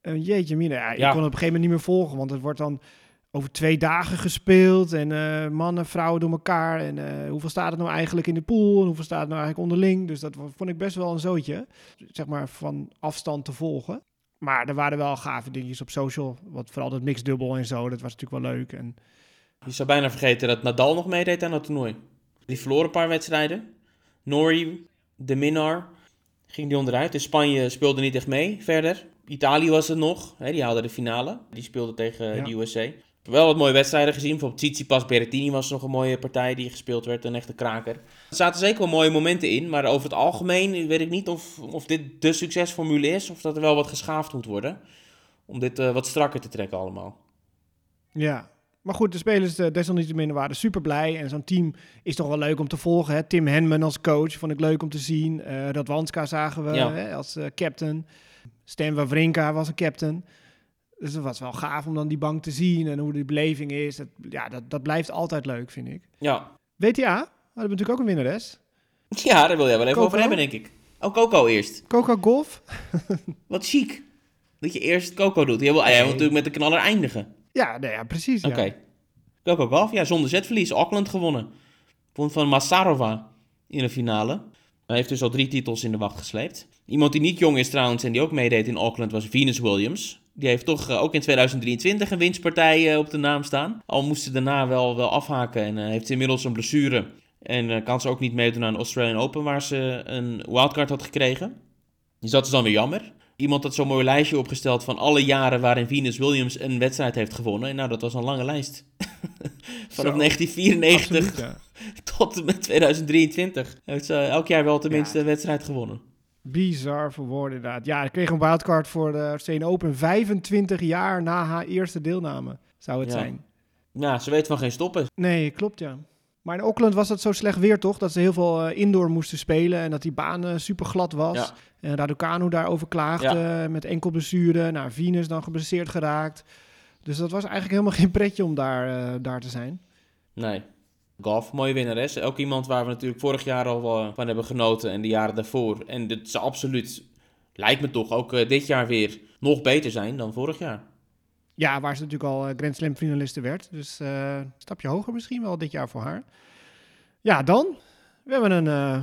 Eh, jeetje mina, ja, ik Ja. kon het op een gegeven moment niet meer volgen. Want het wordt dan over twee dagen gespeeld. En eh, mannen, vrouwen door elkaar. En eh, hoeveel staat het nou eigenlijk in de pool? En hoeveel staat het nou eigenlijk onderling? Dus dat vond ik best wel een zootje. Zeg maar van afstand te volgen. Maar er waren wel gave dingetjes op social. Wat vooral dat mixdubbel en zo. Dat was natuurlijk wel leuk. En Je zou bijna vergeten dat Nadal nog meedeed aan dat toernooi. Die verloor een paar wedstrijden. Nori, de Minar, ging die onderuit. Dus Spanje speelde niet echt mee verder. Italië was het nog, hè, die haalde de finale. Die speelde tegen Ja. de USA. Wel wat mooie wedstrijden gezien. Bijvoorbeeld Tsitsipas Berrettini was nog een mooie partij die gespeeld werd. Een echte kraker. Er zaten zeker wel mooie momenten in. Maar over het algemeen weet ik niet of, of dit de succesformule is. Of dat er wel wat geschaafd moet worden. Om dit eh, wat strakker te trekken allemaal. Ja, maar goed, de spelers eh, desalniettemin waren super blij. En zo'n team is toch wel leuk om te volgen. Hè? Tim Henman als coach vond ik leuk om te zien. Eh Radwanska zagen we Ja. hè, als eh, captain. Stan Wawrinka was een captain. Dus het was wel gaaf om dan die bank te zien en hoe die beleving is. Dat, ja, dat, dat blijft altijd leuk, vind ik. Ja, WTA, hadden we natuurlijk ook een winnares. Ja, daar wil jij wel even Coco? over hebben, denk ik. Oh, Coco eerst. Coca Golf. (laughs) Wat chic. Dat je eerst Coco doet. Jij wil, jij wil natuurlijk met de knaller eindigen. Ja, nee, ja precies. Ja. Oké. Coco Golf, ja, zonder zetverlies. Auckland gewonnen. Vond van Massarova in de finale. Hij heeft dus al drie titels in de wacht gesleept. Iemand die niet jong is trouwens en die ook meedeed in Auckland was Venus Williams. Die heeft toch eh, ook in 2023 een winstpartij eh, op de naam staan. Al moest ze daarna wel, wel afhaken en eh, heeft inmiddels een blessure. En kan ze ook niet meedoen aan de Australian Open waar ze een wildcard had gekregen. Dus dat is dan weer jammer. Iemand had zo'n mooi lijstje opgesteld van alle jaren waarin Venus Williams een wedstrijd heeft gewonnen. En nou, dat was een lange lijst. (laughs) Vanaf Zo. 1994 Absoluut, ja. (laughs) tot en met 2023 heeft ze elk jaar wel tenminste Ja. een wedstrijd gewonnen. Bizar voor woorden inderdaad. Ja, ik kreeg een wildcard voor de Australian Open 25 jaar na haar eerste deelname, zou het Ja. zijn. Ja, ze weet van geen stoppen. Nee, klopt ja. Maar in Auckland was het zo slecht weer toch, dat ze heel veel eh, indoor moesten spelen en dat die baan eh, super glad was. Ja. En Raducanu daarover klaagde met enkel blessure. Nou, Venus dan geblesseerd geraakt. Dus dat was eigenlijk helemaal (laughs) geen pretje om daar, eh, daar te zijn. Nee. Golf, mooie winnares. Ook iemand waar we natuurlijk vorig jaar al van hebben genoten en de jaren daarvoor. En dit ze absoluut, lijkt me toch, ook dit jaar weer nog beter zijn dan vorig jaar. Ja, waar ze natuurlijk al eh, Grand Slam finaliste werd. Dus eh, een stapje hoger misschien wel dit jaar voor haar. Ja, dan. We hebben een eh,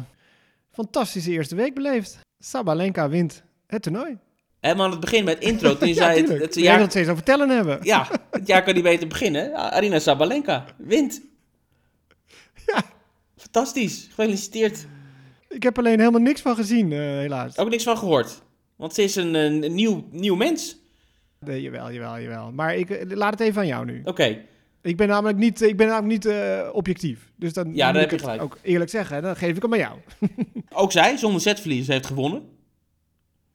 fantastische eerste week beleefd. Sabalenka wint het toernooi. Helemaal aan het begin met het intro, toen (laughs) ja, zei... Het, het, jaar, het steeds over tellen hebben. ja, het jaar kan niet beter beginnen. Arina Sabalenka wint. Ja. Fantastisch, gefeliciteerd. Ik heb alleen helemaal niks van gezien, eh, helaas. Ook niks van gehoord. Want ze is een, een, een nieuw, nieuw mens. Nee, jawel, jawel, jawel. Maar ik eh, laat het even aan jou nu. Oké, Ik ben namelijk niet, ik ben namelijk niet eh, objectief. Dus dan Ja, moet heb ik je gelijk. ook eerlijk zeggen. Dan geef ik hem aan jou. (laughs) ook zij, zonder setverlies, heeft gewonnen.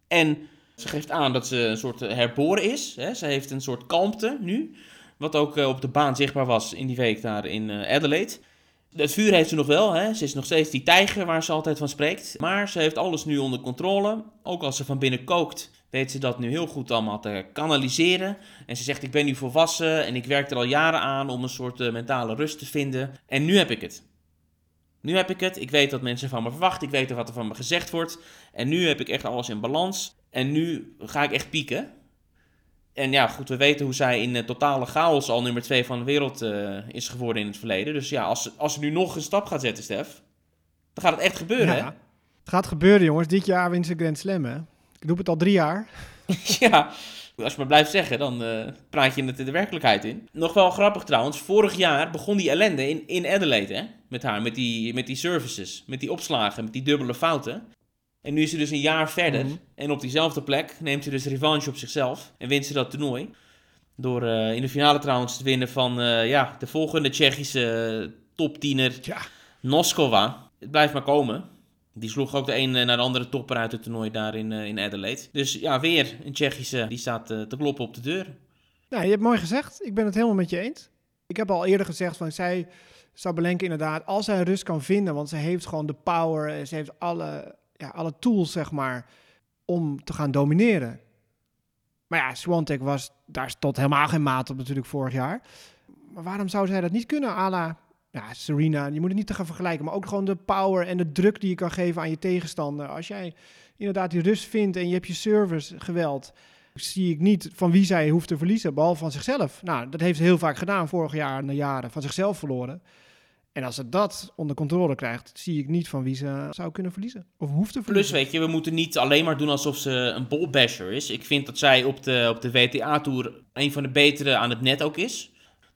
En ze geeft aan dat ze een soort eh, herboren is. Hè? Ze heeft een soort kalmte nu. Wat ook op de baan zichtbaar was in die week daar in Adelaide. Het vuur heeft ze nog wel. Hè? Ze is nog steeds die tijger waar ze altijd van spreekt. Maar ze heeft alles nu onder controle. Ook als ze van binnen kookt, weet ze dat nu heel goed allemaal te kanaliseren. En ze zegt: Ik ben nu volwassen en ik werk er al jaren aan om een soort eh, mentale rust te vinden. En nu heb ik het. Nu heb ik het. Ik weet wat mensen van me verwachten. Ik weet wat er van me gezegd wordt. En nu heb ik echt alles in balans. En nu ga ik echt pieken. En ja, goed, we weten hoe zij in eh, totale chaos al nummer 2 van de wereld eh, is geworden in het verleden. Dus ja, als, ze- als ze nu nog een stap gaat zetten, Stef, dan gaat het echt gebeuren, hè? Ja. Het gaat gebeuren, jongens. Dit jaar wint ze Grand Slam, hè? Ik doe het al drie jaar. (laughs) Ja, als je maar blijft zeggen, dan eh, praat je het de werkelijkheid in. Nog wel grappig trouwens, vorig jaar begon die ellende in, in Adelaide, hè? Met haar, met die, met die services, met die opslagen, met die dubbele fouten. En nu is ze dus een jaar verder. Mhm. En op diezelfde plek neemt ze dus revanche op zichzelf. En wint ze dat toernooi. Door eh, in de finale trouwens te winnen van eh, ja, de volgende Tsjechische toptiener, Ja. Noskova. Het blijft maar komen. Die sloeg ook de een naar de andere topper uit het toernooi daar in, eh, in Adelaide. Dus ja, weer een Tsjechische die staat eh, te kloppen op de deur. Nou, je hebt mooi gezegd. Ik ben het helemaal met je eens. Ik heb al eerder gezegd van zij, Sabalenka inderdaad, als zij rust kan vinden, want ze heeft gewoon de power, ze heeft alle, ja, alle tools, zeg maar, om te gaan domineren. Maar ja, Swantek was, daar stond helemaal geen maat op natuurlijk vorig jaar. Maar waarom zou zij dat niet kunnen, à la, ja, Serena, je moet het niet te gaan vergelijken, maar ook gewoon de power en de druk die je kan geven aan je tegenstander. Als jij inderdaad die rust vindt en je hebt je service geweld, zie ik niet van wie zij hoeft te verliezen, behalve van zichzelf. Nou, dat heeft ze heel vaak gedaan vorig jaar en de jaren, van zichzelf verloren. En als ze dat onder controle krijgt, zie ik niet van wie ze zou kunnen verliezen. Of hoeft te Plus, verliezen. weet je, we moeten niet alleen maar doen alsof ze een bolbasher is. Ik vind dat zij op de, op de WTA-tour een van de betere aan het net ook is.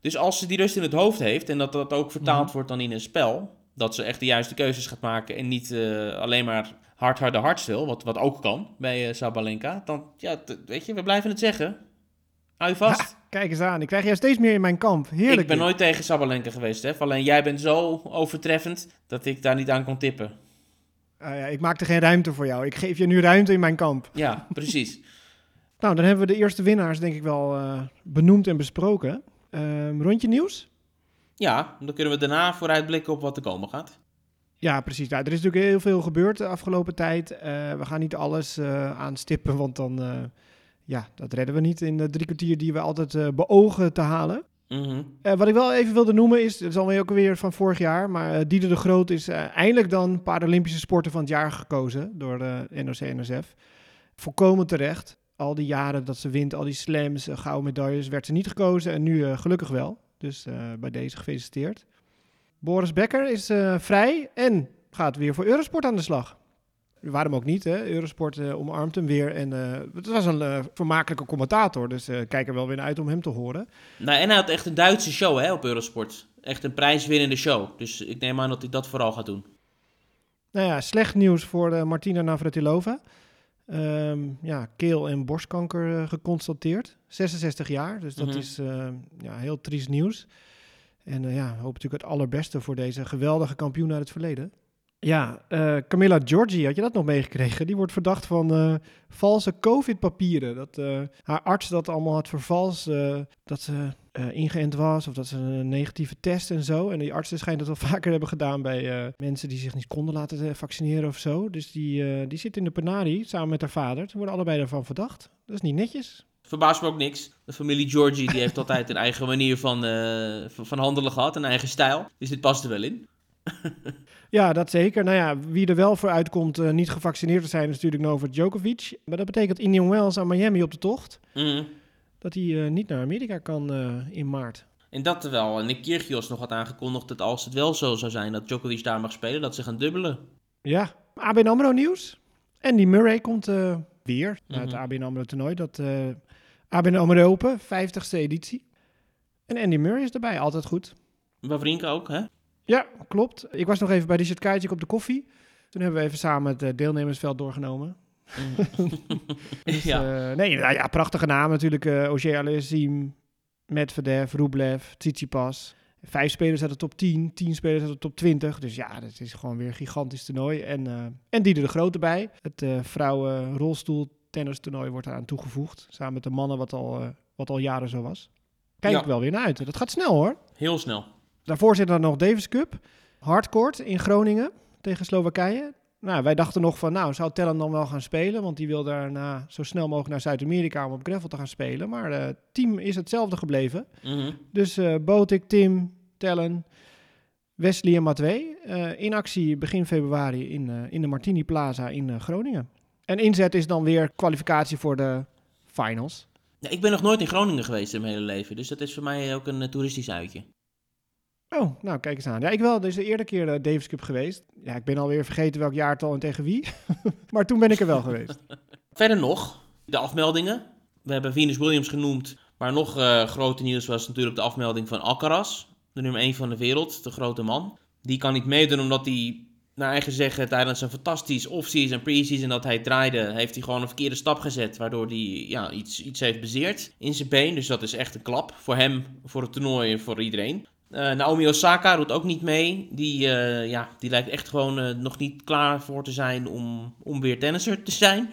Dus als ze die rust in het hoofd heeft en dat dat ook vertaald Mhm. wordt dan in een spel, dat ze echt de juiste keuzes gaat maken en niet eh, alleen maar hard, harde, hardstil, wat, wat ook kan bij eh, Sabalenka, dan, ja, t- weet je, we blijven het zeggen. Hou je vast. Ha, kijk eens aan, ik krijg jou steeds meer in mijn kamp. Heerlijk. ik ben nooit tegen Sabalenka geweest, hè. Alleen jij bent zo overtreffend dat ik daar niet aan kon tippen. Ah ja, ik maak er geen ruimte voor jou. Ik geef je nu ruimte in mijn kamp. Ja, precies. (laughs) Nou, dan hebben we de eerste winnaars denk ik wel eh, benoemd en besproken. Ehm, rondje nieuws? Ja, dan kunnen we daarna vooruitblikken op wat er komen gaat. Ja, precies. Nou, er is natuurlijk heel veel gebeurd de afgelopen tijd. Eh, we gaan niet alles eh, aanstippen, want dan, eh, ja, dat redden we niet in de drie kwartier die we altijd beogen te halen. Mhm. Wat ik wel even wilde noemen is, dat is alweer ook weer van vorig jaar, maar Dieder de Groot is eindelijk dan Paralympische sporter van het jaar gekozen door de NOC-NSF. Volkomen terecht. Al die jaren dat ze wint, al die slams, eh, gouden medailles, werd ze niet gekozen en nu eh, gelukkig wel. Dus eh, bij deze gefeliciteerd. Boris Becker is vrij en gaat weer voor Eurosport aan de slag. Waarom ook niet, hè? Eurosport omarmt hem weer. En eh, het was een vermakelijke commentator, dus kijk er wel weer naar uit om hem te horen. Nou, en hij had echt een Duitse show hè, op Eurosport. Echt een prijswinnende show. Dus ik neem aan dat hij dat vooral gaat doen. Nou ja, slecht nieuws voor Martina Navratilova. Ehm, ja, keel- en borstkanker eh, geconstateerd. 66 jaar, dus dat Mhm. is eh, ja, heel triest nieuws. En eh, ja, we hopen natuurlijk het allerbeste voor deze geweldige kampioen uit het verleden. Ja, eh, Camilla Giorgi, had je dat nog meegekregen? Die wordt verdacht van eh, valse COVID-papieren. Dat eh, haar arts dat allemaal had vervals, dat ze eh, ingeënt was of dat ze een negatieve test en zo. En die artsen schijnen dat wel (laughs) vaker hebben gedaan bij eh, mensen die zich niet konden laten eh, vaccineren of zo. Dus die, die zit in de penarie samen met haar vader. Ze worden allebei daarvan verdacht. Dat is niet netjes. Verbaast me ook niks. De familie Georgie die heeft altijd een eigen manier van, van handelen gehad. Een eigen stijl. Dus dit past er wel in. (laughs) Ja, dat zeker. Nou ja, wie er wel voor uitkomt niet gevaccineerd te zijn, is natuurlijk Novak Djokovic. Maar dat betekent Indian Wells aan Miami op de tocht. Mhm. Dat hij eh, niet naar Amerika kan eh, in maart. En dat terwijl Nick Kyrgios nog had aangekondigd dat als het wel zo zou zijn dat Djokovic daar mag spelen, dat ze gaan dubbelen. Ja, ABN AMRO nieuws. Andy Murray komt eh, weer naar het Mhm. ABN AMRO toernooi. Dat eh ABN AMRO Open, 50ste editie. En Andy Murray is erbij, altijd goed. Wawrinka ook, hè? Ja, klopt. Ik was nog even bij Richard Kajcik op de koffie. Toen hebben we even samen het eh, deelnemersveld doorgenomen. (laughs) Dus, ja. eh, nee, nou ja, prachtige namen natuurlijk. eh Auger Aliassime, Medvedev, Rublev, Tsitsipas. Vijf spelers uit de top 10, tien spelers uit de top 20. Dus ja, dat is gewoon weer een gigantisch toernooi. En, eh en Dieder de Grote bij. Het eh vrouwen rolstoel tennis toernooi wordt eraan toegevoegd. Samen met de mannen, wat al, wat al jaren zo was. Kijk Ja. ik wel weer naar uit. Dat gaat snel hoor. Heel snel. Daarvoor zit er nog Davis Cup. Hardcourt in Groningen tegen Slowakije. Nou, wij dachten nog van, nou, zou Tellen dan wel gaan spelen? Want die wil daarna zo snel mogelijk naar Zuid-Amerika om op gravel te gaan spelen. Maar het team is hetzelfde gebleven. Mhm. Dus eh Botik, Tim, Tellen, Wesley en Matwee. eh, in actie begin februari in, eh, in de Martini Plaza in eh, Groningen. En inzet is dan weer kwalificatie voor de finals. Ja, ik ben nog nooit in Groningen geweest in mijn hele leven, dus dat is voor mij ook een eh, toeristisch uitje. Oh, nou kijk eens aan. Ja, ik wel. Is de eerste keer de Davis Cup geweest. Ja, ik ben alweer vergeten welk jaartal en tegen wie. (laughs) maar toen ben ik er wel geweest. (laughs) Verder nog, de afmeldingen. We hebben Venus Williams genoemd, maar nog eh grote nieuws was natuurlijk de afmelding van Alcaraz. De nummer 1 van de wereld, de grote man. Die kan niet meedoen omdat hij, naar eigen zeggen, tijdens een fantastisch off-season pre-season dat hij draaide, heeft hij gewoon een verkeerde stap gezet. Waardoor hij ja, iets, iets heeft bezeerd in zijn been. Dus dat is echt een klap voor hem, voor het toernooi en voor iedereen. Eh, Naomi Osaka doet ook niet mee. Die, eh, ja, die lijkt echt gewoon eh, nog niet klaar voor te zijn om, om weer tennisser te zijn,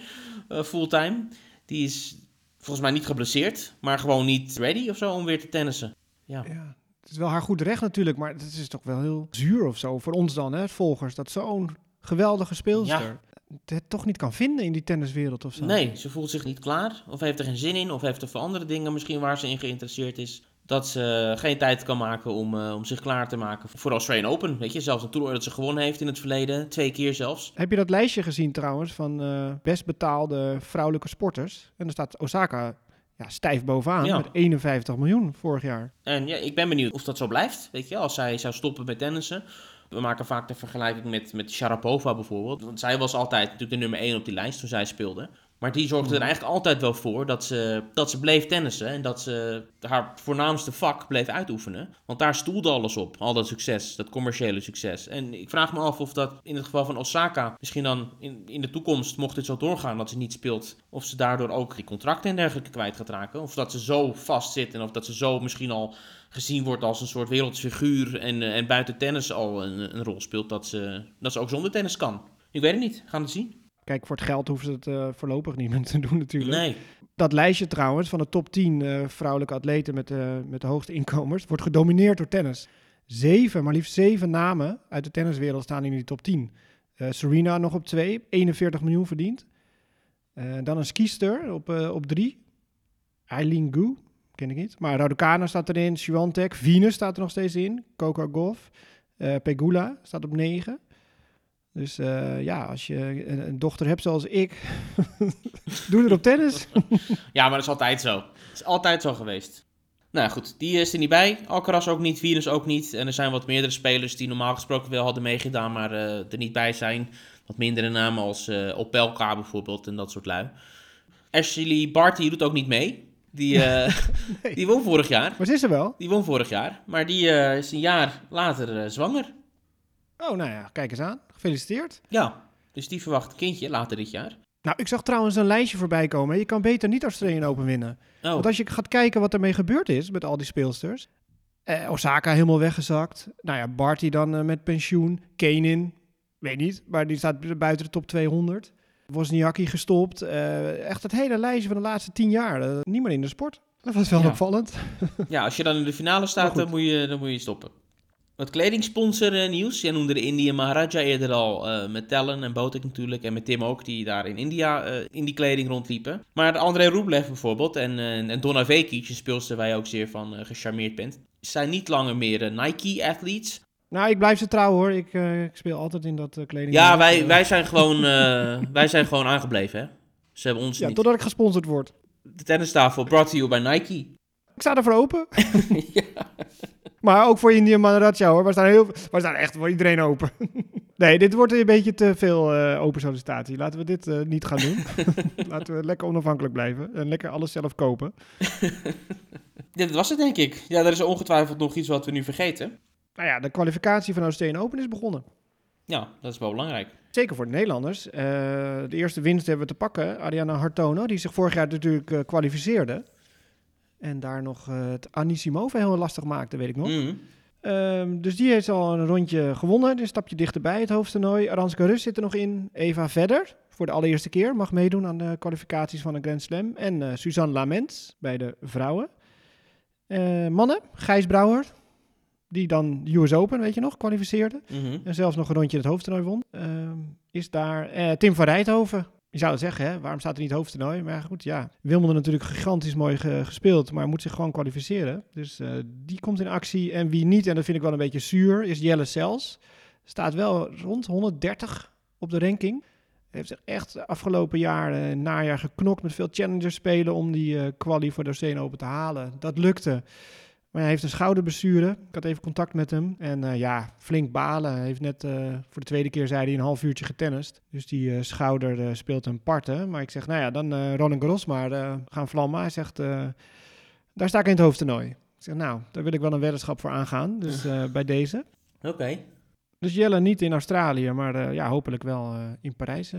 fulltime. Die is volgens mij niet geblesseerd, maar gewoon niet ready of zo om weer te tennissen. Ja. Ja, het is wel haar goed recht natuurlijk, maar het is toch wel heel zuur of zo voor ons dan, hè, volgers. Dat zo'n geweldige speelster het toch niet kan vinden in die tenniswereld of zo. Nee, ze voelt zich niet klaar. Of heeft er geen zin in. Of heeft er voor andere dingen misschien waar ze in geïnteresseerd is. Dat ze geen tijd kan maken om, eh, om zich klaar te maken voor de Australian Open. Weet je, zelfs een toernooi dat ze gewonnen heeft in het verleden. Twee keer zelfs. Heb je dat lijstje gezien trouwens van eh, best betaalde vrouwelijke sporters? En daar staat Osaka ja, stijf bovenaan Ja. met 51 miljoen vorig jaar. En ja, ik ben benieuwd of dat zo blijft. Weet je, als zij zou stoppen met tennissen. We maken vaak de vergelijking met, met Sharapova bijvoorbeeld. Want zij was altijd natuurlijk de nummer 1 op die lijst toen zij speelde. Maar die zorgde er eigenlijk altijd wel voor dat ze, dat ze bleef tennissen. En dat ze haar voornaamste vak bleef uitoefenen. Want daar stoelde alles op. Al dat succes, dat commerciële succes. En ik vraag me af of dat in het geval van Osaka misschien dan in, in de toekomst, mocht dit zo doorgaan dat ze niet speelt, of ze daardoor ook die contracten en dergelijke kwijt gaat raken. Of dat ze zo vast zit en of dat ze zo misschien al gezien wordt als een soort wereldfiguur en, eh, en buiten tennis al een, een rol speelt dat ze, dat ze ook zonder tennis kan. Ik weet het niet, we gaan het zien. Kijk, voor het geld hoeven ze het eh, voorlopig niet meer te doen natuurlijk. Nee, Dat lijstje trouwens van de top 10 eh, vrouwelijke atleten met, eh, met de hoogste inkomens wordt gedomineerd door tennis. Zeven, maar liefst zeven namen uit de tenniswereld staan in die top 10. Eh, Serena nog op twee, 41 miljoen verdiend. Dan een skister op, op drie. Eileen Gu, ken ik niet. Maar Raducanu staat erin, Swiatek, Venus staat er nog steeds in. Coco Golf, Pegula staat op negen. Dus eh, ja, als je een, een dochter hebt zoals ik, (laughs) doe het op tennis. (laughs) ja, maar dat is altijd zo. Het is altijd zo geweest. Nou goed, die is er niet bij. Alcaraz ook niet, Venus ook niet. En er zijn wat meerdere spelers die normaal gesproken wel hadden meegedaan, maar eh, er niet bij zijn. Wat mindere namen als eh Opelka bijvoorbeeld en dat soort lui. Ashley Barty doet ook niet mee. Die, eh, Nee. (laughs) die won vorig jaar. Maar ze is er wel. Die won vorig jaar, maar die eh, is een jaar later eh, zwanger. Oh, nou ja, kijk eens aan. Gefeliciteerd. Ja, dus die verwacht een kindje later dit jaar. Nou, ik zag trouwens een lijstje voorbij komen. Je kan beter niet Australian Open winnen. Oh, Want als je gaat kijken wat ermee gebeurd is met al die speelsters. Eh, Osaka helemaal weggezakt. Nou ja, Barty dan eh, met pensioen. Kenin, weet niet, maar die staat buiten de top 200. Wozniacki gestopt. Eh, echt het hele lijstje van de laatste tien jaar. Eh, niet meer in de sport. Dat was wel Ja. opvallend. ja, als je dan in de finale staat, dan moet, je, dan moet je stoppen. Wat kledingsponsor eh, nieuws. Jij noemde de India Maharaja eerder al. eh, met Tellen en Botek natuurlijk. En met Tim ook, die daar in India eh, in die kleding rondliepen. Maar André Rublev bijvoorbeeld. En, en Donna Vekic, een speelster waar je ook zeer van eh, gecharmeerd bent. Zijn niet langer meer Nike-athletes. Nou, ik blijf ze trouw hoor. Ik, ik speel altijd in dat kleding. Ja, wij, wij, zijn gewoon, (laughs) eh, wij zijn gewoon aangebleven, hè. Ze hebben ons Ja, niet. totdat ik gesponsord word. De tennistafel brought to you by Nike. Ik sta ervoor open. (laughs) Maar ook voor India Maharaja hoor. We staan, heel, we staan echt voor iedereen open. (laughs) nee, dit wordt een beetje te veel eh, open sollicitatie. Laten we dit eh, niet gaan doen. (laughs) Laten we lekker onafhankelijk blijven. En lekker alles zelf kopen. (laughs) Ja, dat was het denk ik. Ja, er is ongetwijfeld nog iets wat we nu vergeten. Nou ja, de kwalificatie van Australian Open is begonnen. Ja, dat is wel belangrijk. Zeker voor de Nederlanders. Eh, de eerste winst hebben we te pakken. Ariana Hartono, die zich vorig jaar natuurlijk kwalificeerde. En daar nog eh, het Anisimova heel lastig maakte, weet ik nog. Mhm. Ehm, dus die heeft al een rondje gewonnen. Dus een stapje dichterbij het hoofdtoernooi. Aranska Rus zit er nog in. Eva Verder, voor de allereerste keer, mag meedoen aan de kwalificaties van een Grand Slam. En eh, Suzanne Lamens bij de vrouwen. Eh, mannen, Gijs Brouwer, die dan de US Open, weet je nog, kwalificeerde. Mhm. En zelfs nog een rondje het hoofdtoernooi won. Ehm, is daar Tim van Rijthoven. Je zou zeggen, hè? waarom staat er niet hoofdtoernooi? Maar goed, ja. Wimbledon natuurlijk gigantisch mooi ge- gespeeld, maar moet zich gewoon kwalificeren. Dus eh, die komt in actie. En wie niet, en dat vind ik wel een beetje zuur, is Jelle Sels. Staat wel rond 130 op de ranking. Heeft zich echt de afgelopen jaar, eh, najaar, geknokt met veel challengers spelen om die quali voor de Oceaan Open te halen. Dat lukte. Maar hij heeft een schouderblessure. Ik had even contact met hem. En eh, ja, flink balen. Hij heeft net eh, voor de tweede keer, zei hij, een half uurtje getennist. Dus die eh, schouder speelt een parten. Maar ik zeg, nou ja, dan eh Roland Garros maar gaan vlammen. Hij zegt, daar sta ik in het hoofdtoernooi. Ik zeg, nou, daar wil ik wel een weddenschap voor aangaan. Dus bij deze. Oké. Dus Jelle niet in Australië, maar ja, hopelijk wel in Parijs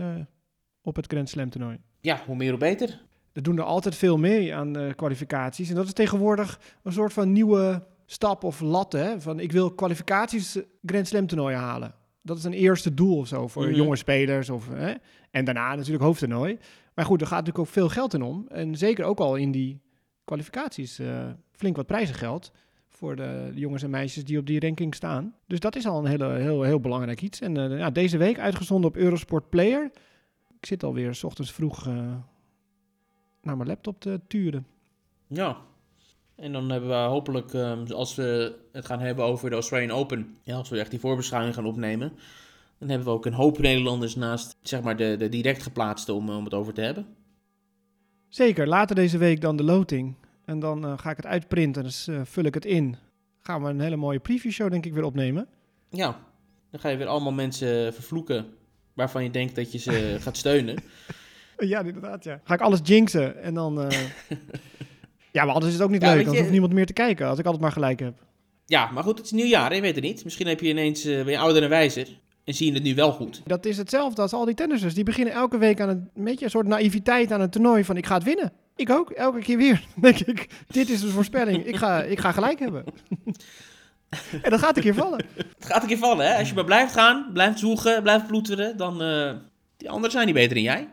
op het Grand Slam toernooi. Ja, hoe meer hoe beter. Er doen er altijd veel mee aan de kwalificaties. En dat is tegenwoordig een soort van nieuwe stap of lat. Hè? Van ik wil kwalificaties eh, Grand Slam toernooien halen. Dat is een eerste doel of zo voor Mhm. jonge spelers. Of, hè? En daarna natuurlijk hoofdtoernooi. Maar goed, er gaat natuurlijk ook veel geld in om. En zeker ook al in die kwalificaties eh, flink wat prijzengeld voor de jongens en meisjes die op die ranking staan. Dus dat is al een hele, heel, heel belangrijk iets. En ja, deze week uitgezonden op Eurosport Player. Ik zit alweer s ochtends vroeg naar mijn laptop te turen. Ja. En dan hebben we hopelijk, ehm, als we het gaan hebben over de Australian Open, ja, als we echt die voorbeschouwing gaan opnemen, dan hebben we ook een hoop Nederlanders naast zeg maar, de, de direct geplaatste om, om het over te hebben. Zeker, later deze week dan de loting. En dan eh, ga ik het uitprinten, dus eh, vul ik het in. Gaan we een hele mooie preview show denk ik weer opnemen. Ja, dan ga je weer allemaal mensen vervloeken waarvan je denkt dat je ze (laughs) gaat steunen. (laughs) Ja, inderdaad, ja. Ga ik alles jinxen en dan... eh, (laughs) ja, maar anders is het ook niet Ja, leuk, dan je- hoeft niemand meer te kijken als ik altijd maar gelijk heb. Ja, maar goed, het is nieuwjaar, hè, je weet het niet. Misschien heb je ineens, eh ben je ouder en wijzer en zie je het nu wel goed. Dat is hetzelfde als al die tennissers. Die beginnen elke week aan een, een beetje een soort naïviteit aan een toernooi van ik ga het winnen. Ik ook, elke keer weer. (laughs) Dan denk ik, dit is de voorspelling. Ik ga, ik ga gelijk hebben. en dat gaat een keer vallen. Het gaat een keer vallen, hè. Als je maar blijft gaan, blijft zoeken, blijft ploeteren, dan... eh die anderen zijn niet beter dan jij.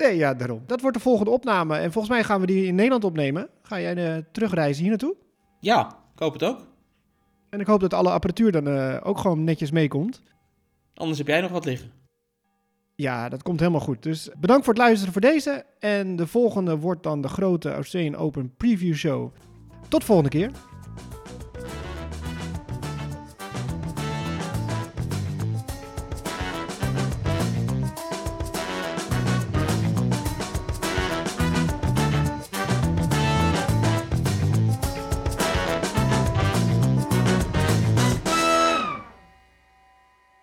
Nee, ja, daarom. Dat wordt de volgende opname. En volgens mij gaan we die in Nederland opnemen. Ga jij eh, terugreizen hier naartoe? Ja, ik hoop het ook. En ik hoop dat alle apparatuur dan eh, ook gewoon netjes meekomt. Anders heb jij nog wat liggen. Ja, dat komt helemaal goed. Dus bedankt voor het luisteren voor deze. En de volgende wordt dan de grote Australian Open Preview Show. Tot volgende keer.